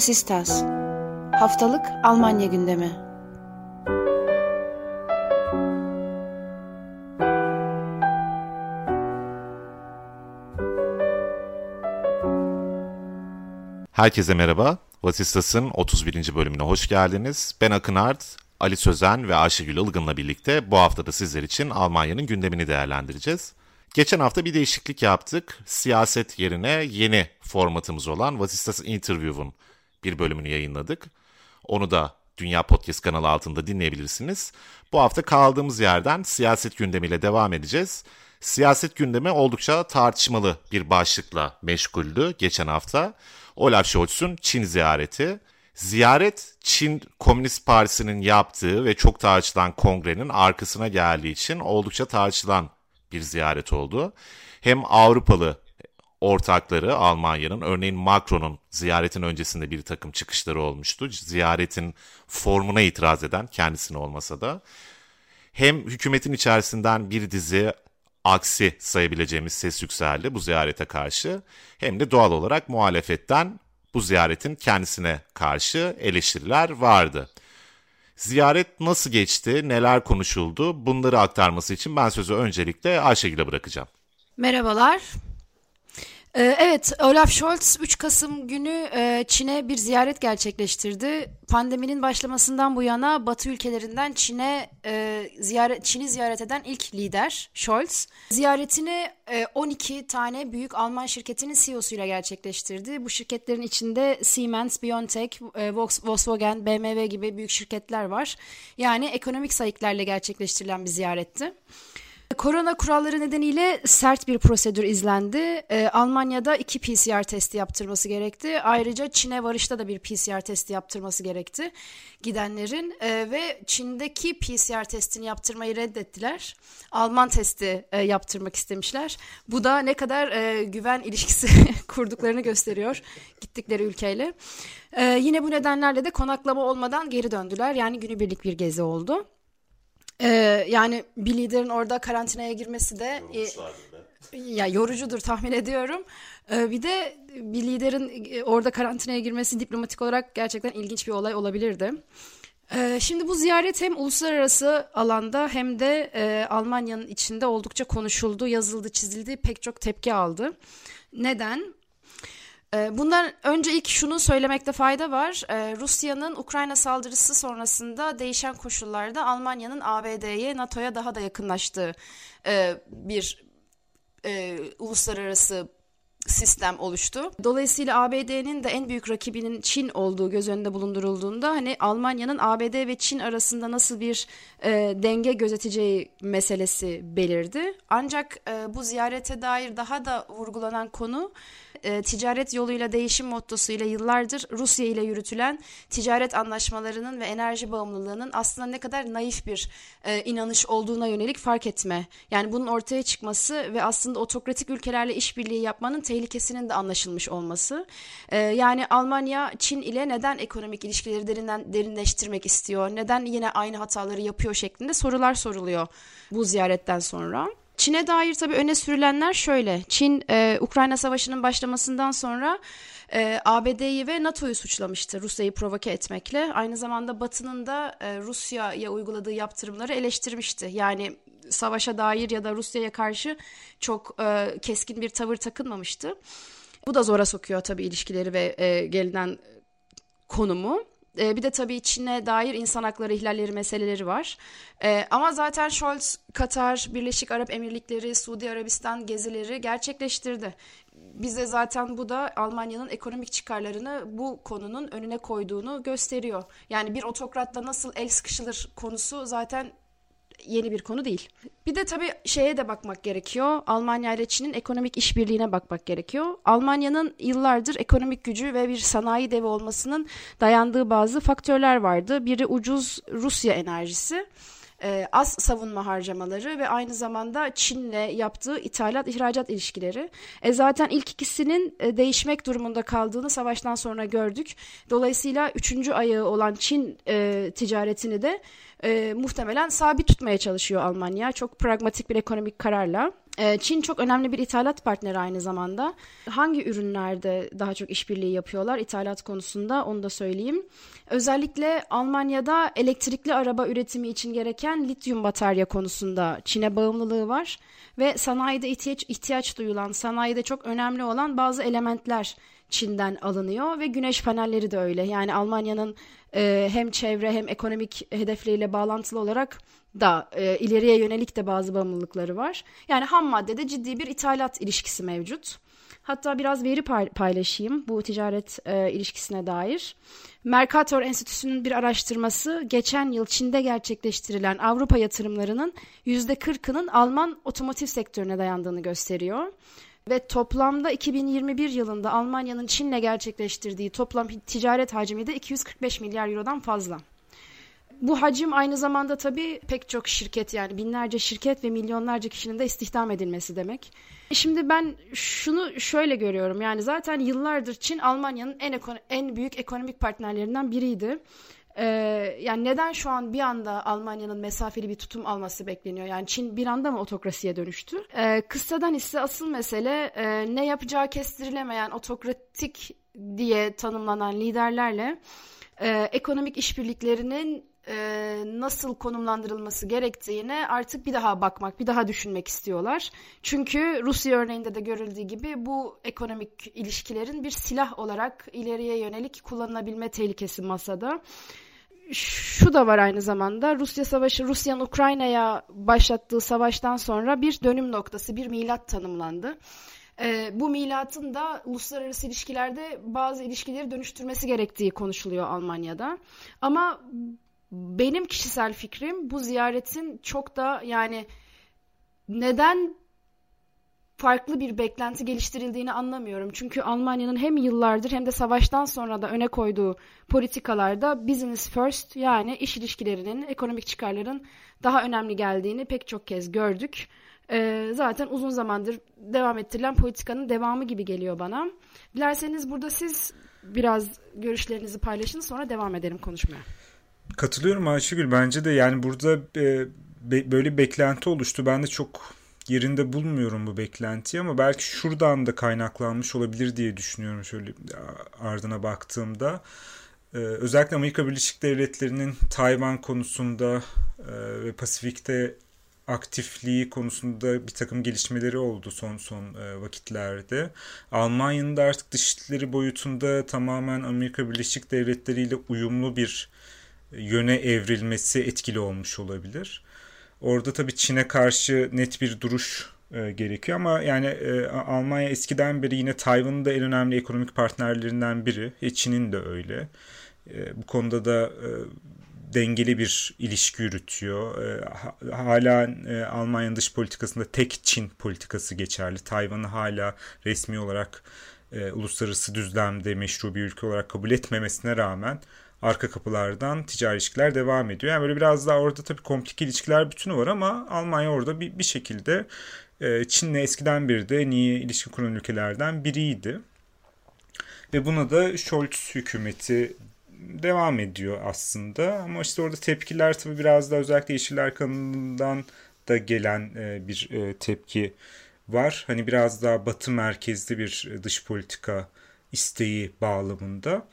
Vasistas Haftalık Almanya gündemi Herkese merhaba. Vasistas'ın 31. bölümüne hoş geldiniz. Ben Akın Art, Ali Sözen ve Ayşegül Ilgın'la birlikte bu haftada sizler için Almanya'nın gündemini değerlendireceğiz. Geçen hafta bir değişiklik yaptık. Siyaset yerine yeni formatımız olan Vasistas Interview'un bir bölümünü yayınladık. Onu da Dünya Podcast kanalı altında dinleyebilirsiniz. Bu hafta kaldığımız yerden siyaset gündemiyle devam edeceğiz. Siyaset gündemi oldukça tartışmalı bir başlıkla meşguldü geçen hafta. Olaf Scholz'un Çin ziyareti. Ziyaret Çin Komünist Partisi'nin yaptığı ve çok tartışılan kongrenin arkasına geldiği için oldukça tartışılan bir ziyaret oldu. Hem Avrupalı ortakları Almanya'nın örneğin Macron'un ziyaretin öncesinde bir takım çıkışları olmuştu. Ziyaretin formuna itiraz eden kendisine olmasa da hem hükümetin içerisinden bir dizi aksi sayabileceğimiz ses yükseldi bu ziyarete karşı hem de doğal olarak muhalefetten bu ziyaretin kendisine karşı eleştiriler vardı. Ziyaret nasıl geçti, neler konuşuldu bunları aktarması için ben sözü öncelikle Ayşegül'e bırakacağım. Merhabalar. Ee, evet, Olaf Scholz 3 Kasım günü e, Çin'e bir ziyaret gerçekleştirdi. Pandeminin başlamasından bu yana Batı ülkelerinden Çin'e e, ziyaret Çin'i ziyaret eden ilk lider Scholz. Ziyaretini 12 e, tane büyük Alman şirketinin CEO'suyla gerçekleştirdi. Bu şirketlerin içinde Siemens, BioNTech, Volkswagen, BMW gibi büyük şirketler var. Yani ekonomik sayıklarla gerçekleştirilen bir ziyaretti. Korona kuralları nedeniyle sert bir prosedür izlendi. Ee, Almanya'da iki PCR testi yaptırması gerekti. Ayrıca Çin'e varışta da bir PCR testi yaptırması gerekti gidenlerin. Ee, ve Çin'deki PCR testini yaptırmayı reddettiler. Alman testi e, yaptırmak istemişler. Bu da ne kadar e, güven ilişkisi kurduklarını gösteriyor gittikleri ülkeyle. Ee, yine bu nedenlerle de konaklama olmadan geri döndüler. Yani günübirlik bir gezi oldu. Ee, yani bir liderin orada karantinaya girmesi de e, ya yorucudur tahmin ediyorum. Ee, bir de bir liderin e, orada karantinaya girmesi diplomatik olarak gerçekten ilginç bir olay olabilirdi. Ee, şimdi bu ziyaret hem uluslararası alanda hem de e, Almanya'nın içinde oldukça konuşuldu, yazıldı, çizildi, pek çok tepki aldı. Neden? Ee, bundan önce ilk şunu söylemekte fayda var. Ee, Rusya'nın Ukrayna saldırısı sonrasında değişen koşullarda Almanya'nın ABD'ye, NATO'ya daha da yakınlaştığı e, bir e, uluslararası sistem oluştu. Dolayısıyla ABD'nin de en büyük rakibinin Çin olduğu göz önünde bulundurulduğunda hani Almanya'nın ABD ve Çin arasında nasıl bir e, denge gözeteceği meselesi belirdi. Ancak e, bu ziyarete dair daha da vurgulanan konu e, ticaret yoluyla değişim mottosuyla yıllardır Rusya ile yürütülen ticaret anlaşmalarının ve enerji bağımlılığının aslında ne kadar naif bir e, inanış olduğuna yönelik fark etme. Yani bunun ortaya çıkması ve aslında otokratik ülkelerle işbirliği yapmanın tehlikesinin de anlaşılmış olması. E, yani Almanya Çin ile neden ekonomik ilişkileri derinden derinleştirmek istiyor? Neden yine aynı hataları yapıyor şeklinde sorular soruluyor bu ziyaretten sonra. Çin'e dair tabii öne sürülenler şöyle. Çin e, Ukrayna Savaşı'nın başlamasından sonra e, ABD'yi ve NATO'yu suçlamıştı Rusya'yı provoke etmekle. Aynı zamanda Batı'nın da e, Rusya'ya uyguladığı yaptırımları eleştirmişti. Yani savaşa dair ya da Rusya'ya karşı çok e, keskin bir tavır takınmamıştı. Bu da zora sokuyor tabii ilişkileri ve e, gelinen konumu. E, bir de tabii Çin'e dair insan hakları ihlalleri meseleleri var. E, ama zaten Scholz, Katar, Birleşik Arap Emirlikleri, Suudi Arabistan gezileri gerçekleştirdi. Bize zaten bu da Almanya'nın ekonomik çıkarlarını bu konunun önüne koyduğunu gösteriyor. Yani bir otokratla nasıl el sıkışılır konusu zaten yeni bir konu değil. Bir de tabii şeye de bakmak gerekiyor. Almanya ile Çin'in ekonomik işbirliğine bakmak gerekiyor. Almanya'nın yıllardır ekonomik gücü ve bir sanayi devi olmasının dayandığı bazı faktörler vardı. Biri ucuz Rusya enerjisi e, az savunma harcamaları ve aynı zamanda Çin'le yaptığı ithalat ihracat ilişkileri. E, zaten ilk ikisinin e, değişmek durumunda kaldığını savaştan sonra gördük. Dolayısıyla üçüncü ayağı olan Çin e, ticaretini de e, muhtemelen sabit tutmaya çalışıyor Almanya. Çok pragmatik bir ekonomik kararla. Ee, Çin çok önemli bir ithalat partneri aynı zamanda. Hangi ürünlerde daha çok işbirliği yapıyorlar ithalat konusunda onu da söyleyeyim. Özellikle Almanya'da elektrikli araba üretimi için gereken lityum batarya konusunda Çin'e bağımlılığı var ve sanayide ihtiyaç, ihtiyaç duyulan, sanayide çok önemli olan bazı elementler Çin'den alınıyor ve güneş panelleri de öyle. Yani Almanya'nın e, hem çevre hem ekonomik hedefleriyle bağlantılı olarak da e, ileriye yönelik de bazı bağımlılıkları var. Yani ham maddede ciddi bir ithalat ilişkisi mevcut. Hatta biraz veri paylaşayım bu ticaret e, ilişkisine dair. Mercator Enstitüsü'nün bir araştırması geçen yıl Çin'de gerçekleştirilen Avrupa yatırımlarının %40'ının Alman otomotiv sektörüne dayandığını gösteriyor. Ve toplamda 2021 yılında Almanya'nın Çin'le gerçekleştirdiği toplam ticaret hacmi de 245 milyar eurodan fazla. Bu hacim aynı zamanda tabii pek çok şirket yani binlerce şirket ve milyonlarca kişinin de istihdam edilmesi demek. Şimdi ben şunu şöyle görüyorum yani zaten yıllardır Çin Almanya'nın en, en büyük ekonomik partnerlerinden biriydi. Ee, yani neden şu an bir anda Almanya'nın mesafeli bir tutum alması bekleniyor? Yani Çin bir anda mı otokrasiye dönüştü? Ee, kıssadan ise asıl mesele e, ne yapacağı kestirilemeyen otokratik diye tanımlanan liderlerle e, ekonomik işbirliklerinin e, nasıl konumlandırılması gerektiğine artık bir daha bakmak, bir daha düşünmek istiyorlar. Çünkü Rusya örneğinde de görüldüğü gibi bu ekonomik ilişkilerin bir silah olarak ileriye yönelik kullanılabilme tehlikesi masada. Şu da var aynı zamanda Rusya savaşı, Rusya'nın Ukrayna'ya başlattığı savaştan sonra bir dönüm noktası, bir milat tanımlandı. E, bu milatın da uluslararası ilişkilerde bazı ilişkileri dönüştürmesi gerektiği konuşuluyor Almanya'da. Ama benim kişisel fikrim bu ziyaretin çok da yani neden farklı bir beklenti geliştirildiğini anlamıyorum. Çünkü Almanya'nın hem yıllardır hem de savaştan sonra da öne koyduğu politikalarda business first yani iş ilişkilerinin, ekonomik çıkarların daha önemli geldiğini pek çok kez gördük. Ee, zaten uzun zamandır devam ettirilen politikanın devamı gibi geliyor bana. Dilerseniz burada siz biraz görüşlerinizi paylaşın sonra devam edelim konuşmaya. Katılıyorum Ayşegül. Bence de yani burada e, be, böyle beklenti oluştu. Ben de çok yerinde bulmuyorum bu beklentiyi ama belki şuradan da kaynaklanmış olabilir diye düşünüyorum şöyle ardına baktığımda. Ee, özellikle Amerika Birleşik Devletleri'nin Tayvan konusunda e, ve Pasifik'te aktifliği konusunda bir takım gelişmeleri oldu son son e, vakitlerde. Almanya'nın da artık dışişleri boyutunda tamamen Amerika Birleşik Devletleri ile uyumlu bir yöne evrilmesi etkili olmuş olabilir. Orada tabii Çin'e karşı net bir duruş e, gerekiyor ama yani e, Almanya eskiden beri yine Tayvan'ın da en önemli ekonomik partnerlerinden biri. E, Çin'in de öyle. E, bu konuda da e, dengeli bir ilişki yürütüyor. E, hala e, Almanya'nın dış politikasında tek Çin politikası geçerli. Tayvan'ı hala resmi olarak e, uluslararası düzlemde meşru bir ülke olarak kabul etmemesine rağmen arka kapılardan ticari ilişkiler devam ediyor. Yani böyle biraz daha orada tabii komplike ilişkiler bütünü var ama Almanya orada bir, bir şekilde e, Çin'le eskiden beri de en iyi ilişki kuran ülkelerden biriydi. Ve buna da Scholz hükümeti devam ediyor aslında. Ama işte orada tepkiler tabii biraz da özellikle Yeşiller kanalından da gelen e, bir e, tepki var. Hani biraz daha batı merkezli bir dış politika isteği bağlamında.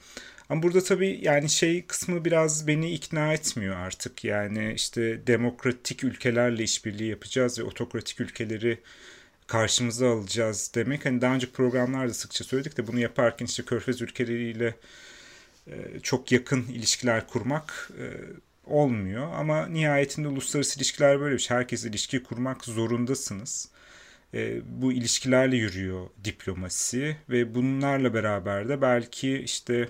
Ama burada tabii yani şey kısmı biraz beni ikna etmiyor artık. Yani işte demokratik ülkelerle işbirliği yapacağız ve otokratik ülkeleri karşımıza alacağız demek. Hani daha önce programlarda sıkça söyledik de bunu yaparken işte Körfez ülkeleriyle e, çok yakın ilişkiler kurmak e, olmuyor. Ama nihayetinde uluslararası ilişkiler böyle bir şey. Herkes ilişki kurmak zorundasınız. E, bu ilişkilerle yürüyor diplomasi ve bunlarla beraber de belki işte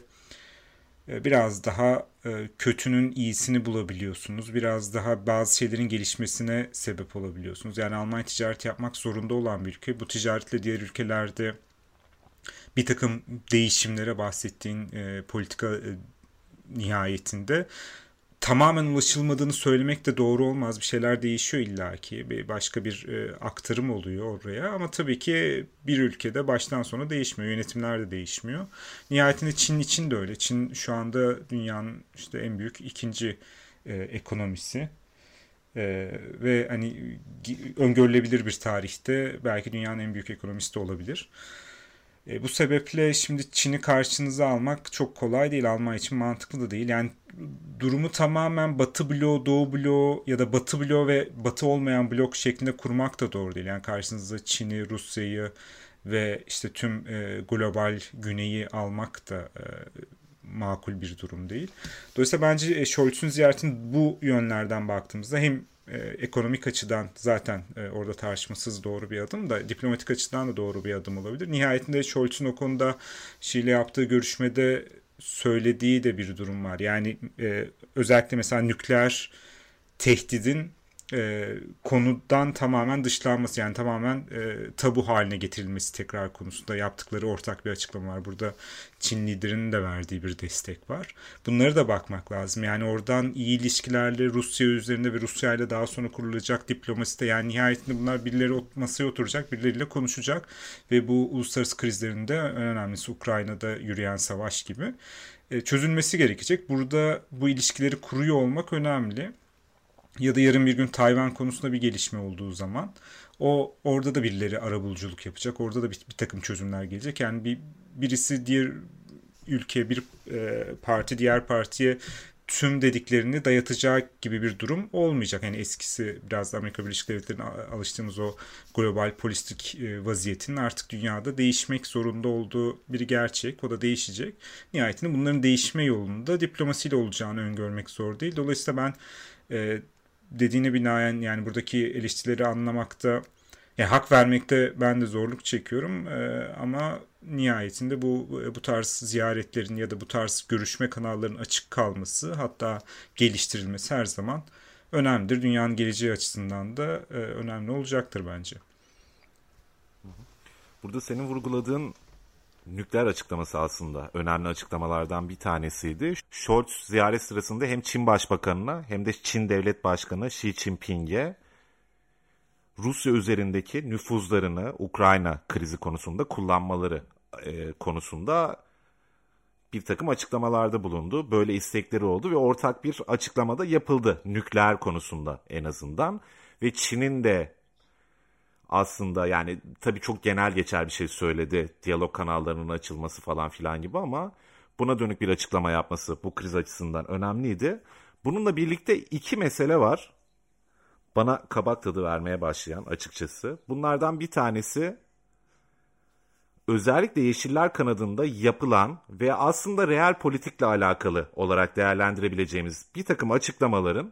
biraz daha e, kötünün iyisini bulabiliyorsunuz. Biraz daha bazı şeylerin gelişmesine sebep olabiliyorsunuz. Yani Almanya ticaret yapmak zorunda olan bir ülke. Bu ticaretle diğer ülkelerde bir takım değişimlere bahsettiğin e, politika e, nihayetinde tamamen ulaşılmadığını söylemek de doğru olmaz. Bir şeyler değişiyor illaki. Bir başka bir e, aktarım oluyor oraya. Ama tabii ki bir ülkede baştan sona değişmiyor. Yönetimler de değişmiyor. Nihayetinde Çin için de öyle. Çin şu anda dünyanın işte en büyük ikinci e, ekonomisi. E, ve hani öngörülebilir bir tarihte belki dünyanın en büyük ekonomisti olabilir. E, bu sebeple şimdi Çin'i karşınıza almak çok kolay değil. Almanya için mantıklı da değil. Yani durumu tamamen Batı bloğu, Doğu bloğu ya da Batı bloğu ve Batı olmayan blok şeklinde kurmak da doğru değil. Yani karşınızda Çin'i, Rusya'yı ve işte tüm e, global güneyi almak da e, makul bir durum değil. Dolayısıyla bence e, Scholz'un ziyaretin bu yönlerden baktığımızda hem e, ekonomik açıdan zaten e, orada tartışmasız doğru bir adım da diplomatik açıdan da doğru bir adım olabilir. Nihayetinde Scholz'un o konuda Şi'yle yaptığı görüşmede söylediği de bir durum var. Yani e, özellikle mesela nükleer tehdidin e, konudan tamamen dışlanması yani tamamen e, tabu haline getirilmesi tekrar konusunda yaptıkları ortak bir açıklama var. Burada Çin liderinin de verdiği bir destek var. Bunları da bakmak lazım. Yani oradan iyi ilişkilerle Rusya üzerinde ve Rusya ile daha sonra kurulacak diplomasi de yani nihayetinde bunlar birileri masaya oturacak, birileriyle konuşacak ve bu uluslararası krizlerinde en önemlisi Ukrayna'da yürüyen savaş gibi e, çözülmesi gerekecek. Burada bu ilişkileri kuruyor olmak önemli ya da yarın bir gün Tayvan konusunda bir gelişme olduğu zaman o orada da birileri arabuluculuk yapacak. Orada da bir, bir takım çözümler gelecek. Yani bir birisi diğer ülke bir e, parti diğer partiye tüm dediklerini dayatacak gibi bir durum olmayacak. Yani eskisi biraz da Amerika Birleşik Devletleri'ne alıştığımız o global politik e, vaziyetinin artık dünyada değişmek zorunda olduğu bir gerçek. O da değişecek. Nihayetinde bunların değişme yolunda diplomasiyle olacağını öngörmek zor değil. Dolayısıyla ben e, dediğine binaen yani buradaki eleştirileri anlamakta yani hak vermekte ben de zorluk çekiyorum ee, ama nihayetinde bu bu tarz ziyaretlerin ya da bu tarz görüşme kanallarının açık kalması hatta geliştirilmesi her zaman önemlidir. Dünyanın geleceği açısından da e, önemli olacaktır bence. Burada senin vurguladığın nükleer açıklaması aslında önemli açıklamalardan bir tanesiydi. Scholz ziyaret sırasında hem Çin Başbakanı'na hem de Çin Devlet Başkanı Xi Jinping'e Rusya üzerindeki nüfuzlarını Ukrayna krizi konusunda kullanmaları e, konusunda bir takım açıklamalarda bulundu. Böyle istekleri oldu ve ortak bir açıklamada yapıldı nükleer konusunda en azından. Ve Çin'in de aslında yani tabii çok genel geçer bir şey söyledi. Diyalog kanallarının açılması falan filan gibi ama buna dönük bir açıklama yapması bu kriz açısından önemliydi. Bununla birlikte iki mesele var. Bana kabak tadı vermeye başlayan açıkçası. Bunlardan bir tanesi özellikle Yeşiller kanadında yapılan ve aslında real politikle alakalı olarak değerlendirebileceğimiz bir takım açıklamaların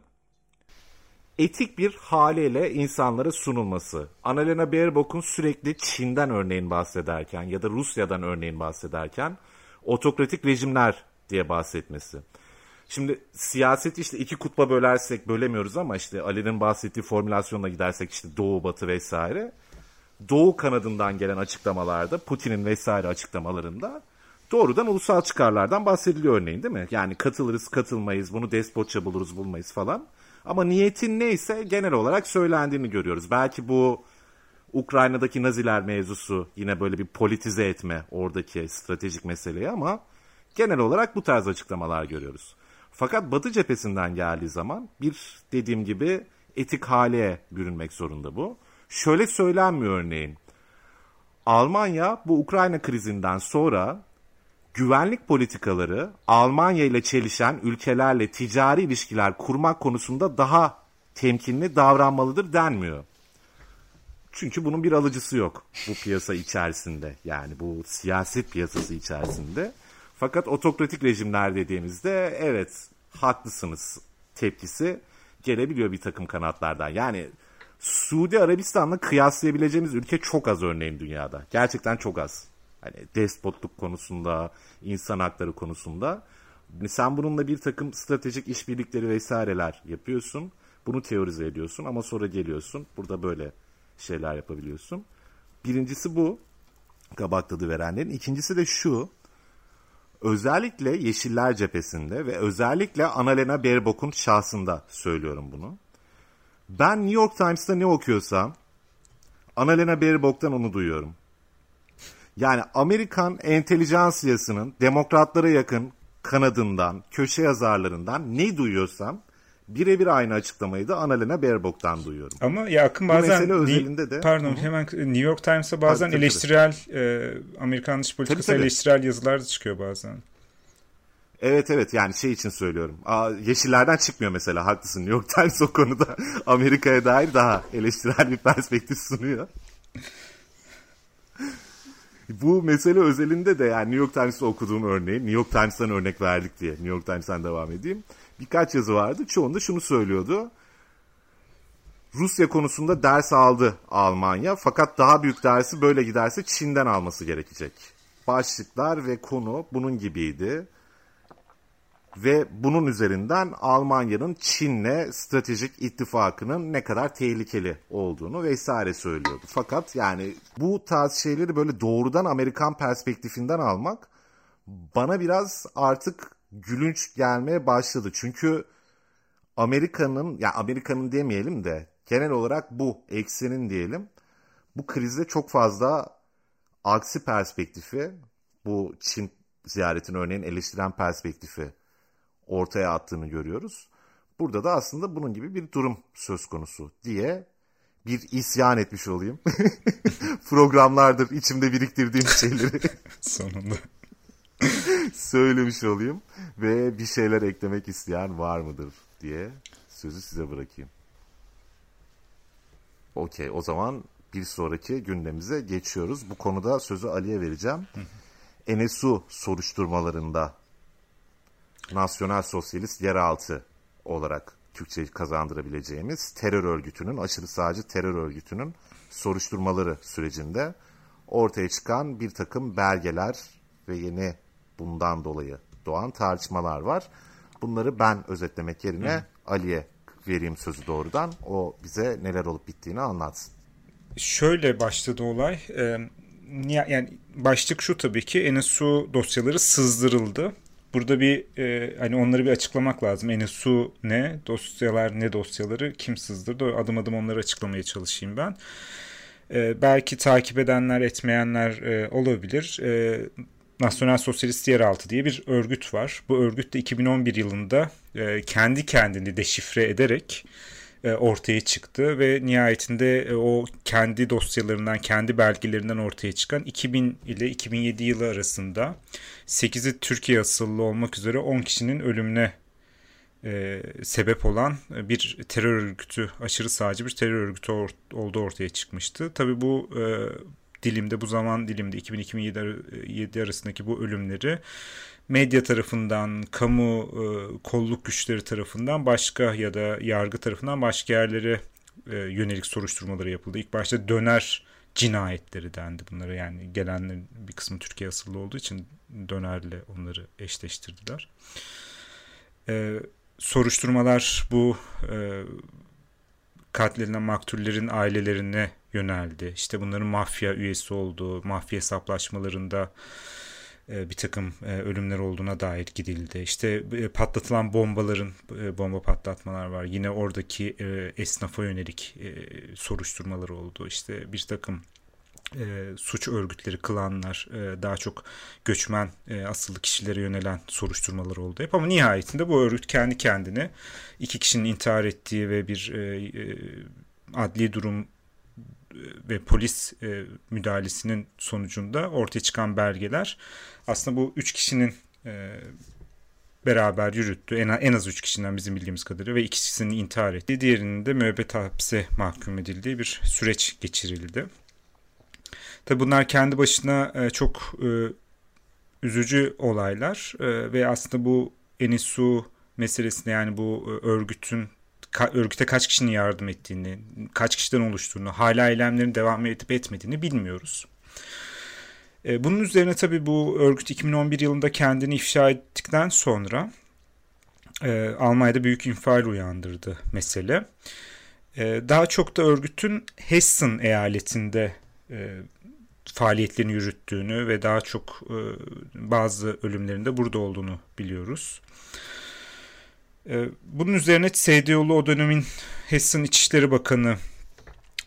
etik bir haliyle insanlara sunulması. Annalena Baerbock'un sürekli Çin'den örneğin bahsederken ya da Rusya'dan örneğin bahsederken otokratik rejimler diye bahsetmesi. Şimdi siyaseti işte iki kutba bölersek bölemiyoruz ama işte Ali'nin bahsettiği formülasyonla gidersek işte Doğu Batı vesaire. Doğu kanadından gelen açıklamalarda Putin'in vesaire açıklamalarında doğrudan ulusal çıkarlardan bahsediliyor örneğin değil mi? Yani katılırız katılmayız bunu despotça buluruz bulmayız falan. Ama niyetin neyse genel olarak söylendiğini görüyoruz. Belki bu Ukrayna'daki Naziler mevzusu yine böyle bir politize etme oradaki stratejik meseleyi ama genel olarak bu tarz açıklamalar görüyoruz. Fakat Batı cephesinden geldiği zaman bir dediğim gibi etik hale bürünmek zorunda bu. Şöyle söylenmiyor örneğin. Almanya bu Ukrayna krizinden sonra güvenlik politikaları Almanya ile çelişen ülkelerle ticari ilişkiler kurmak konusunda daha temkinli davranmalıdır denmiyor. Çünkü bunun bir alıcısı yok bu piyasa içerisinde. Yani bu siyaset piyasası içerisinde. Fakat otokratik rejimler dediğimizde evet haklısınız tepkisi gelebiliyor bir takım kanatlardan. Yani Suudi Arabistan'la kıyaslayabileceğimiz ülke çok az örneğin dünyada. Gerçekten çok az. Hani despotluk konusunda, insan hakları konusunda. Sen bununla bir takım stratejik işbirlikleri vesaireler yapıyorsun. Bunu teorize ediyorsun ama sonra geliyorsun. Burada böyle şeyler yapabiliyorsun. Birincisi bu. Kabak tadı verenlerin. İkincisi de şu. Özellikle Yeşiller cephesinde ve özellikle Annalena Baerbock'un şahsında söylüyorum bunu. Ben New York Times'ta ne okuyorsam Annalena Baerbock'tan onu duyuyorum. Yani Amerikan entelijansiyasının demokratlara yakın kanadından, köşe yazarlarından ne duyuyorsam Birebir aynı açıklamayı da Annalena Baerbock'tan duyuyorum. Ama ya Akın bazen... Bu özelinde de... Pardon Hı-hı. hemen New York Times'a bazen tabii, eleştirel, e, Amerikan dış politikası tabii, tabii. eleştirel yazılar da çıkıyor bazen. Evet evet yani şey için söylüyorum. Aa, yeşillerden çıkmıyor mesela haklısın. New York Times o konuda Amerika'ya dair daha eleştirel bir perspektif sunuyor. Bu mesele özelinde de yani New York Times'ta okuduğum örneği, New York Times'tan örnek verdik diye New York Times'tan devam edeyim. Birkaç yazı vardı. Çoğunda şunu söylüyordu. Rusya konusunda ders aldı Almanya fakat daha büyük dersi böyle giderse Çin'den alması gerekecek. Başlıklar ve konu bunun gibiydi ve bunun üzerinden Almanya'nın Çin'le stratejik ittifakının ne kadar tehlikeli olduğunu vesaire söylüyordu. Fakat yani bu tarz şeyleri böyle doğrudan Amerikan perspektifinden almak bana biraz artık gülünç gelmeye başladı. Çünkü Amerika'nın ya Amerika'nın demeyelim de genel olarak bu eksenin diyelim bu krizde çok fazla aksi perspektifi bu Çin ziyaretin örneğin eleştiren perspektifi ortaya attığını görüyoruz. Burada da aslında bunun gibi bir durum söz konusu diye bir isyan etmiş olayım. Programlardır içimde biriktirdiğim şeyleri. Sonunda. söylemiş olayım ve bir şeyler eklemek isteyen var mıdır diye sözü size bırakayım. Okey o zaman bir sonraki gündemimize geçiyoruz. Bu konuda sözü Ali'ye vereceğim. Enesu soruşturmalarında Nasyonel Sosyalist Yeraltı olarak Türkçe kazandırabileceğimiz terör örgütünün, aşırı sağcı terör örgütünün soruşturmaları sürecinde ortaya çıkan bir takım belgeler ve yeni bundan dolayı doğan tartışmalar var. Bunları ben özetlemek yerine Ali'ye vereyim sözü doğrudan. O bize neler olup bittiğini anlatsın. Şöyle başladı olay. Ee, yani başlık şu tabii ki NSU dosyaları sızdırıldı burada bir e, hani onları bir açıklamak lazım. NSU ne, dosyalar ne dosyaları, kim sızdırdı? Adım adım onları açıklamaya çalışayım ben. E, belki takip edenler, etmeyenler e, olabilir. E, Nasyonel Sosyalist Yeraltı diye bir örgüt var. Bu örgüt de 2011 yılında e, kendi kendini deşifre ederek ortaya çıktı ve nihayetinde e, o kendi dosyalarından, kendi belgelerinden ortaya çıkan 2000 ile 2007 yılı arasında 8'i Türkiye asıllı olmak üzere 10 kişinin ölümüne e, sebep olan bir terör örgütü, aşırı sağcı bir terör örgütü or, olduğu ortaya çıkmıştı. Tabi bu e, dilimde, bu zaman dilimde 2000-2007 arasındaki bu ölümleri medya tarafından, kamu e, kolluk güçleri tarafından başka ya da yargı tarafından başka yerlere e, yönelik soruşturmaları yapıldı. İlk başta döner cinayetleri dendi bunlara yani gelenlerin bir kısmı Türkiye asıllı olduğu için dönerle onları eşleştirdiler. E, soruşturmalar bu e, katledilen maktullerin ailelerine yöneldi. İşte bunların mafya üyesi olduğu, mafya hesaplaşmalarında bir takım e, ölümler olduğuna dair gidildi. İşte e, patlatılan bombaların bomba patlatmalar var. Yine oradaki esnafa yönelik soruşturmalar oldu. İşte bir takım suç örgütleri, klanlar, daha çok göçmen asıllı kişilere yönelen soruşturmalar oldu hep. Ama nihayetinde bu örgüt kendi kendine iki kişinin intihar ettiği ve bir adli durum ve polis e, müdahalesinin sonucunda ortaya çıkan belgeler aslında bu üç kişinin e, beraber yürüttü. En, en az üç kişiden bizim bildiğimiz kadarıyla ve ikisinin intihar ettiği, diğerinin de müebbet hapse mahkum edildiği bir süreç geçirildi. Tabi bunlar kendi başına e, çok e, üzücü olaylar e, ve aslında bu Enisu meselesinde yani bu e, örgütün örgüte kaç kişinin yardım ettiğini, kaç kişiden oluştuğunu, hala eylemlerin devam edip etmediğini bilmiyoruz. E, bunun üzerine tabii bu örgüt 2011 yılında kendini ifşa ettikten sonra e, Almanya'da büyük infial uyandırdı mesele. E, daha çok da örgütün Hessen eyaletinde faaliyetlerini yürüttüğünü ve daha çok bazı ölümlerinde burada olduğunu biliyoruz. Bunun üzerine CDU'lu o dönemin Hessen İçişleri Bakanı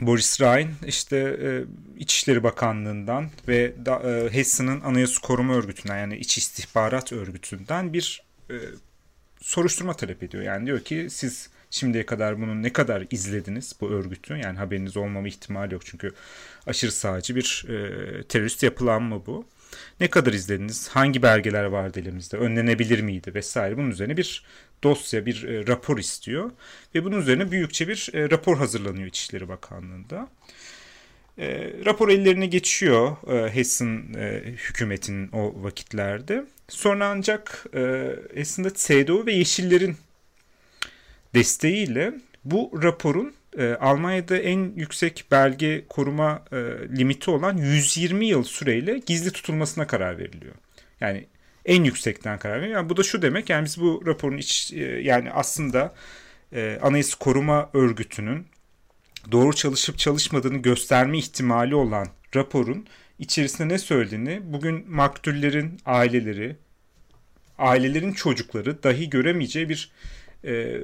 Boris Ryan işte e, İçişleri Bakanlığı'ndan ve e, Hessen'ın Anayasa Koruma Örgütü'nden yani İç İstihbarat Örgütü'nden bir e, soruşturma talep ediyor. Yani diyor ki siz Şimdiye kadar bunu ne kadar izlediniz bu örgütü? Yani haberiniz olmama ihtimali yok çünkü aşırı sağcı bir e, terörist yapılanma bu. Ne kadar izlediniz? Hangi belgeler vardı elimizde? Önlenebilir miydi? Vesaire. Bunun üzerine bir dosya, bir e, rapor istiyor. Ve bunun üzerine büyükçe bir e, rapor hazırlanıyor İçişleri Bakanlığı'nda. E, rapor ellerine geçiyor e, Hessen e, hükümetinin o vakitlerde. Sonra ancak e, Hessen'de CDU ve Yeşillerin desteğiyle bu raporun e, Almanya'da en yüksek belge koruma e, limiti olan 120 yıl süreyle gizli tutulmasına karar veriliyor. Yani en yüksekten karar veriyor. Yani bu da şu demek yani biz bu raporun iç e, yani aslında e, Anayasa Koruma Örgütü'nün doğru çalışıp çalışmadığını gösterme ihtimali olan raporun içerisinde ne söylediğini bugün maktullerin aileleri, ailelerin çocukları dahi göremeyeceği bir e,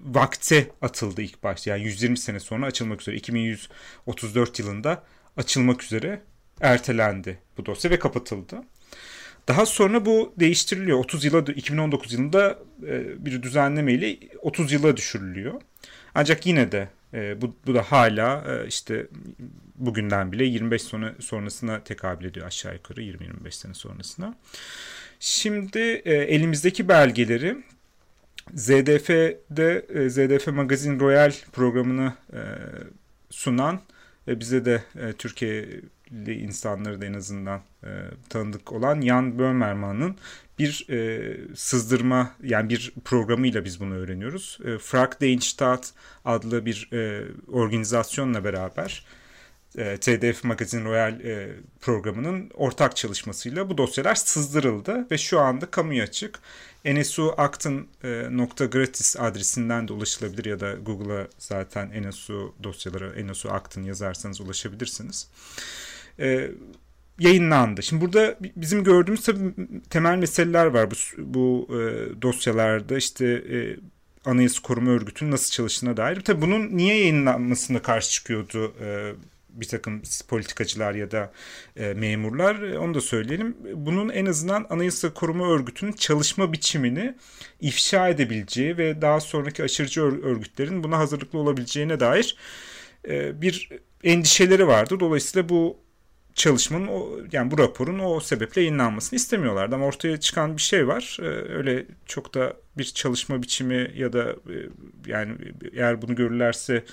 vakte atıldı ilk başta. Yani 120 sene sonra açılmak üzere 2134 yılında açılmak üzere ertelendi bu dosya ve kapatıldı. Daha sonra bu değiştiriliyor. 30 yıla 2019 yılında e, bir düzenlemeyle 30 yıla düşürülüyor. Ancak yine de e, bu, bu da hala e, işte bugünden bile 25 sonra sonrasına tekabül ediyor aşağı yukarı 20-25 sene sonrasına. Şimdi elimizdeki belgeleri ZDF'de ZDF Magazin Royal programını sunan bize de Türkiye insanları da en azından e, tanıdık olan Jan Böhmermann'ın bir e, sızdırma yani bir programıyla biz bunu öğreniyoruz. E, Frag Staat adlı bir e, organizasyonla beraber e, TDF Magazin Royal e, programının ortak çalışmasıyla bu dosyalar sızdırıldı ve şu anda kamuya açık. nsuaktın.gratis adresinden de ulaşılabilir ya da Google'a zaten NSU dosyaları NSU yazarsanız ulaşabilirsiniz e, yayınlandı. Şimdi burada bizim gördüğümüz tabii temel meseleler var bu, bu e, dosyalarda işte e, Anayasa Koruma Örgütü'nün nasıl çalıştığına dair. Tabii bunun niye yayınlanmasına karşı çıkıyordu e, bir takım politikacılar ya da e, memurlar e, onu da söyleyelim. Bunun en azından Anayasa Koruma Örgütü'nün çalışma biçimini ifşa edebileceği ve daha sonraki aşırıcı örgütlerin buna hazırlıklı olabileceğine dair e, bir endişeleri vardı. Dolayısıyla bu çalışmanın o yani bu raporun o sebeple yayınlanmasını istemiyorlardı ama ortaya çıkan bir şey var. Ee, öyle çok da bir çalışma biçimi ya da e, yani eğer bunu görürlerse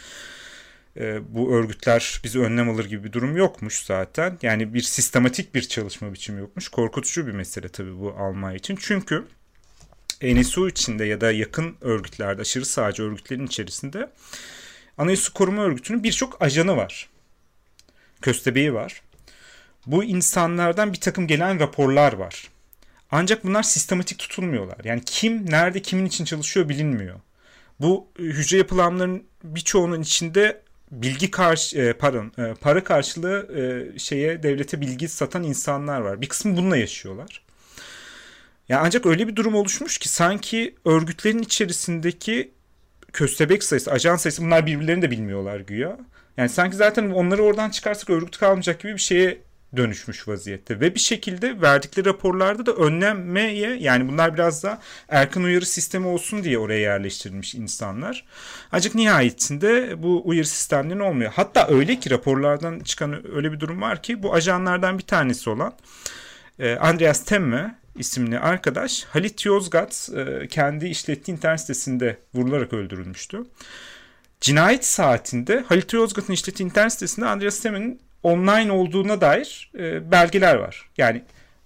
e, bu örgütler bizi önlem alır gibi bir durum yokmuş zaten. Yani bir sistematik bir çalışma biçimi yokmuş. Korkutucu bir mesele tabii bu Almanya için. Çünkü NSU içinde ya da yakın örgütlerde, aşırı sağcı örgütlerin içerisinde Anayasa Koruma Örgütü'nün birçok ajanı var. Köstebeği var bu insanlardan bir takım gelen raporlar var. Ancak bunlar sistematik tutulmuyorlar. Yani kim nerede kimin için çalışıyor bilinmiyor. Bu e, hücre yapılanların birçoğunun içinde bilgi karşı e, pardon e, para karşılığı şeye devlete bilgi satan insanlar var. Bir kısmı bununla yaşıyorlar. Yani ancak öyle bir durum oluşmuş ki sanki örgütlerin içerisindeki köstebek sayısı, ajan sayısı bunlar birbirlerini de bilmiyorlar güya. Yani sanki zaten onları oradan çıkarsak örgüt kalmayacak gibi bir şeye dönüşmüş vaziyette ve bir şekilde verdikleri raporlarda da önlemeye yani bunlar biraz da erken uyarı sistemi olsun diye oraya yerleştirilmiş insanlar. Ancak nihayetinde bu uyarı sistemleri olmuyor. Hatta öyle ki raporlardan çıkan öyle bir durum var ki bu ajanlardan bir tanesi olan e, Andreas Temme isimli arkadaş Halit Yozgat e, kendi işlettiği internet sitesinde vurularak öldürülmüştü. Cinayet saatinde Halit Yozgat'ın işlettiği internet sitesinde Andreas Temme'nin online olduğuna dair e, belgeler var. Yani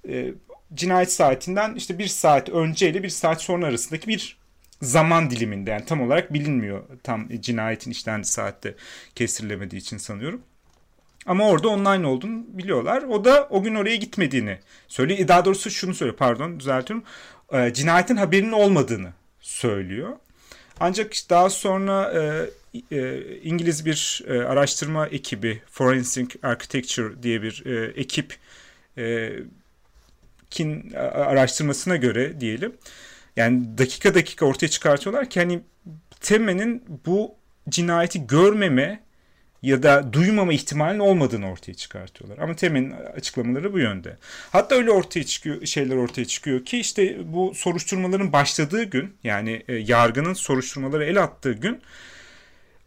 e, cinayet saatinden işte bir saat önce ile bir saat sonra arasındaki bir zaman diliminde yani tam olarak bilinmiyor tam cinayetin işlendiği saatte kestirilemediği için sanıyorum. Ama orada online olduğunu biliyorlar. O da o gün oraya gitmediğini söylüyor. Daha doğrusu şunu söylüyor pardon düzeltiyorum. E, cinayetin haberinin olmadığını söylüyor. Ancak daha sonra e, e, İngiliz bir e, araştırma ekibi Forensic Architecture diye bir e, ekip e, kin araştırmasına göre diyelim yani dakika dakika ortaya çıkartıyorlar ki hani Temme'nin bu cinayeti görmeme ya da duymama ihtimalinin olmadığını ortaya çıkartıyorlar. Ama Temel'in açıklamaları bu yönde. Hatta öyle ortaya çıkıyor şeyler ortaya çıkıyor ki işte bu soruşturmaların başladığı gün yani e, yargının soruşturmaları el attığı gün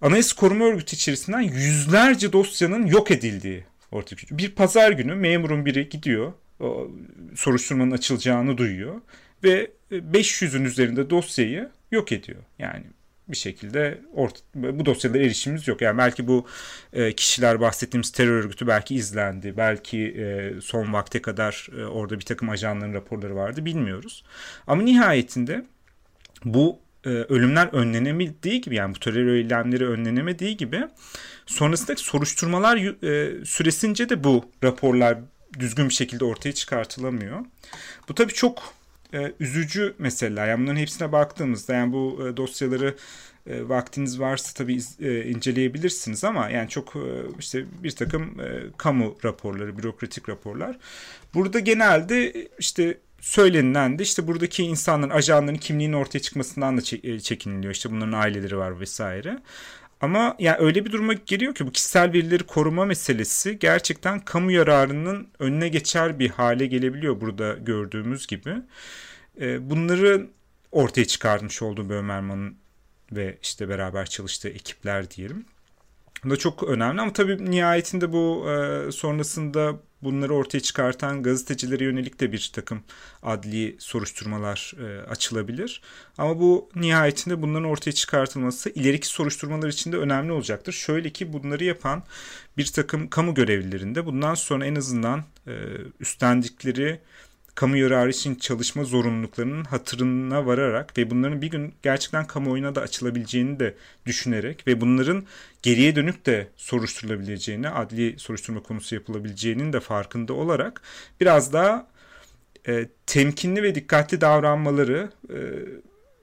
Anayasa Koruma Örgütü içerisinden yüzlerce dosyanın yok edildiği ortaya çıkıyor. Bir pazar günü memurun biri gidiyor soruşturmanın açılacağını duyuyor ve 500'ün üzerinde dosyayı yok ediyor. Yani bir şekilde orta, bu dosyalara erişimimiz yok. Yani belki bu e, kişiler bahsettiğimiz terör örgütü belki izlendi. Belki e, son vakte kadar e, orada bir takım ajanların raporları vardı bilmiyoruz. Ama nihayetinde bu e, ölümler önlenemediği gibi yani bu terör eylemleri önlenemediği gibi sonrasındaki soruşturmalar e, süresince de bu raporlar düzgün bir şekilde ortaya çıkartılamıyor. Bu tabii çok e, üzücü meseleler. Yani bunların hepsine baktığımızda yani bu e, dosyaları vaktiniz varsa tabii inceleyebilirsiniz ama yani çok işte bir takım kamu raporları, bürokratik raporlar. Burada genelde işte söylenilen de işte buradaki insanların, ajanların kimliğinin ortaya çıkmasından da e, çekiniliyor. İşte bunların aileleri var vesaire. Ama yani öyle bir duruma geliyor ki bu kişisel verileri koruma meselesi gerçekten kamu yararının önüne geçer bir hale gelebiliyor burada gördüğümüz gibi. E, bunları ortaya çıkarmış olduğu Böhmerman'ın ve işte beraber çalıştığı ekipler diyelim. Bu da çok önemli ama tabii nihayetinde bu e, sonrasında bunları ortaya çıkartan gazetecilere yönelik de bir takım adli soruşturmalar e, açılabilir. Ama bu nihayetinde bunların ortaya çıkartılması ileriki soruşturmalar için de önemli olacaktır. Şöyle ki bunları yapan bir takım kamu görevlilerinde bundan sonra en azından e, üstlendikleri kamu yararı için çalışma zorunluluklarının hatırına vararak ve bunların bir gün gerçekten kamuoyuna da açılabileceğini de düşünerek ve bunların geriye dönük de soruşturulabileceğini, adli soruşturma konusu yapılabileceğinin de farkında olarak biraz daha e, temkinli ve dikkatli davranmaları e,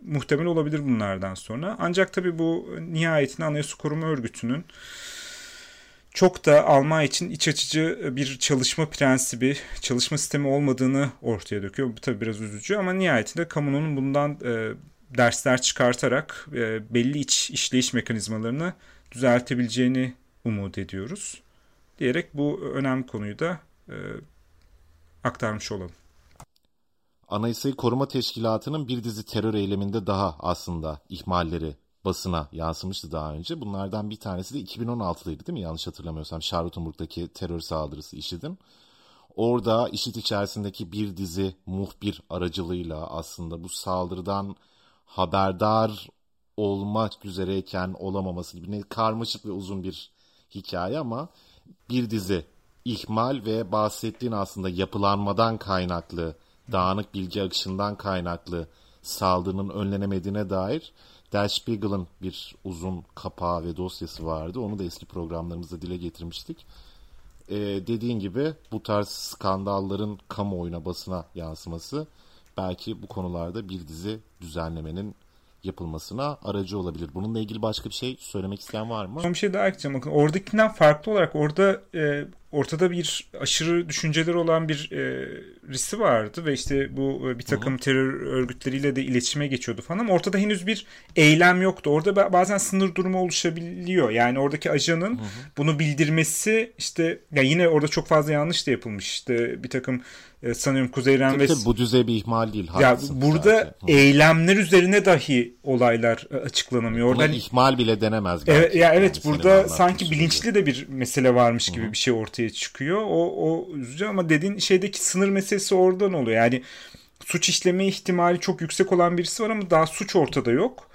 muhtemel olabilir bunlardan sonra. Ancak tabii bu nihayetinde Anayasa Koruma Örgütü'nün çok da Alman için iç açıcı bir çalışma prensibi, çalışma sistemi olmadığını ortaya döküyor. Bu tabii biraz üzücü ama nihayetinde kamunun bundan e, dersler çıkartarak e, belli iç işleyiş mekanizmalarını düzeltebileceğini umut ediyoruz. Diyerek bu önemli konuyu da e, aktarmış olalım. Anayasayı Koruma Teşkilatı'nın bir dizi terör eyleminde daha aslında ihmalleri basına yansımıştı daha önce. Bunlardan bir tanesi de 2016'lıydı değil mi? Yanlış hatırlamıyorsam Charlottenburg'daki terör saldırısı IŞİD'in. Orada IŞİD içerisindeki bir dizi muhbir aracılığıyla aslında bu saldırıdan haberdar olmak üzereyken olamaması gibi ne karmaşık ve uzun bir hikaye ama bir dizi ihmal ve bahsettiğin aslında yapılanmadan kaynaklı, dağınık bilgi akışından kaynaklı saldırının önlenemediğine dair Der Spiegel'ın bir uzun kapağı ve dosyası vardı. Onu da eski programlarımızda dile getirmiştik. Ee, dediğin gibi bu tarz skandalların kamuoyuna basına yansıması belki bu konularda bir dizi düzenlemenin yapılmasına aracı olabilir. Bununla ilgili başka bir şey söylemek isteyen var mı? Son bir şey daha ekleyeceğim. Bakın oradakinden farklı olarak orada e, ortada bir aşırı düşünceler olan bir e, risi vardı ve işte bu e, bir takım Hı-hı. terör örgütleriyle de iletişime geçiyordu falan ama ortada henüz bir eylem yoktu. Orada bazen sınır durumu oluşabiliyor. Yani oradaki ajanın Hı-hı. bunu bildirmesi işte ya yine orada çok fazla yanlış da yapılmış. İşte bir takım e, sanıyorum Kuzey. Tabii, tabii bu düzey bir ihmal değil. Ya burada eylemler üzerine dahi olaylar e, açıklanamıyor. Orada hani, ihmal bile denemez. Evet, ya evet yani burada sanki bilinçli de bir mesele varmış gibi Hı-hı. bir şey ortaya çıkıyor. O, o üzücü ama dediğin şeydeki sınır meselesi oradan oluyor. Yani suç işleme ihtimali çok yüksek olan birisi var ama daha suç ortada yok.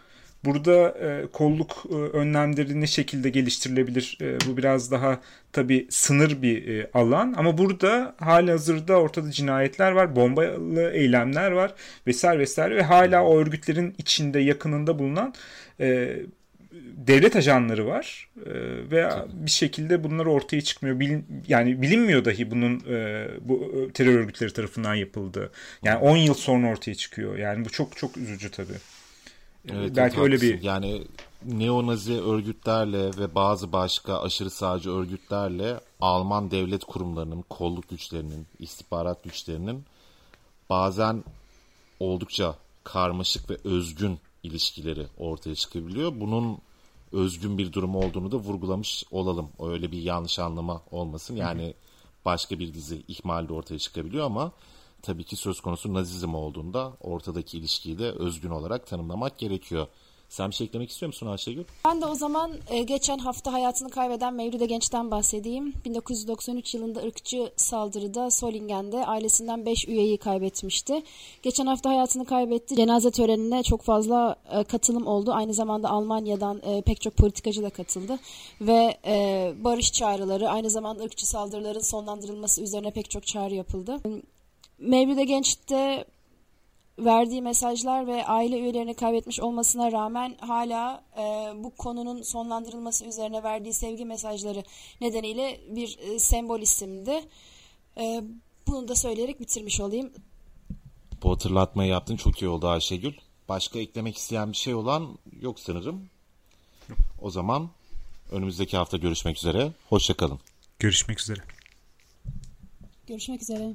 Burada e, kolluk e, önlemleri ne şekilde geliştirilebilir? E, bu biraz daha tabi sınır bir e, alan ama burada hali hazırda ortada cinayetler var, bombalı eylemler var vesaire vesaire ve hala o örgütlerin içinde yakınında bulunan e, devlet ajanları var e, ve bir şekilde bunlar ortaya çıkmıyor. Bilin, yani bilinmiyor dahi bunun e, bu e, terör örgütleri tarafından yapıldığı. Yani 10 yıl sonra ortaya çıkıyor. Yani bu çok çok üzücü tabii. Evet, Belki öyle bir yani neonazi örgütlerle ve bazı başka aşırı sağcı örgütlerle Alman devlet kurumlarının, kolluk güçlerinin, istihbarat güçlerinin bazen oldukça karmaşık ve özgün ilişkileri ortaya çıkabiliyor. Bunun özgün bir durum olduğunu da vurgulamış olalım. Öyle bir yanlış anlama olmasın. Yani başka bir dizi ihmal de ortaya çıkabiliyor ama tabii ki söz konusu nazizm olduğunda ortadaki ilişkiyi de özgün olarak tanımlamak gerekiyor. Sen bir şey eklemek istiyor musun Ayşegül? Ben de o zaman e, geçen hafta hayatını kaybeden Mevlüde Genç'ten bahsedeyim. 1993 yılında ırkçı saldırıda Solingen'de ailesinden 5 üyeyi kaybetmişti. Geçen hafta hayatını kaybetti. Cenaze törenine çok fazla e, katılım oldu. Aynı zamanda Almanya'dan e, pek çok politikacı da katıldı. Ve e, barış çağrıları, aynı zamanda ırkçı saldırıların sonlandırılması üzerine pek çok çağrı yapıldı. Mevlüde Genç'te verdiği mesajlar ve aile üyelerini kaybetmiş olmasına rağmen hala e, bu konunun sonlandırılması üzerine verdiği sevgi mesajları nedeniyle bir e, sembol isimdi. E, bunu da söyleyerek bitirmiş olayım. Bu hatırlatmayı yaptın çok iyi oldu Ayşegül. Başka eklemek isteyen bir şey olan yok sanırım. O zaman önümüzdeki hafta görüşmek üzere. Hoşçakalın. Görüşmek üzere. Görüşmek üzere.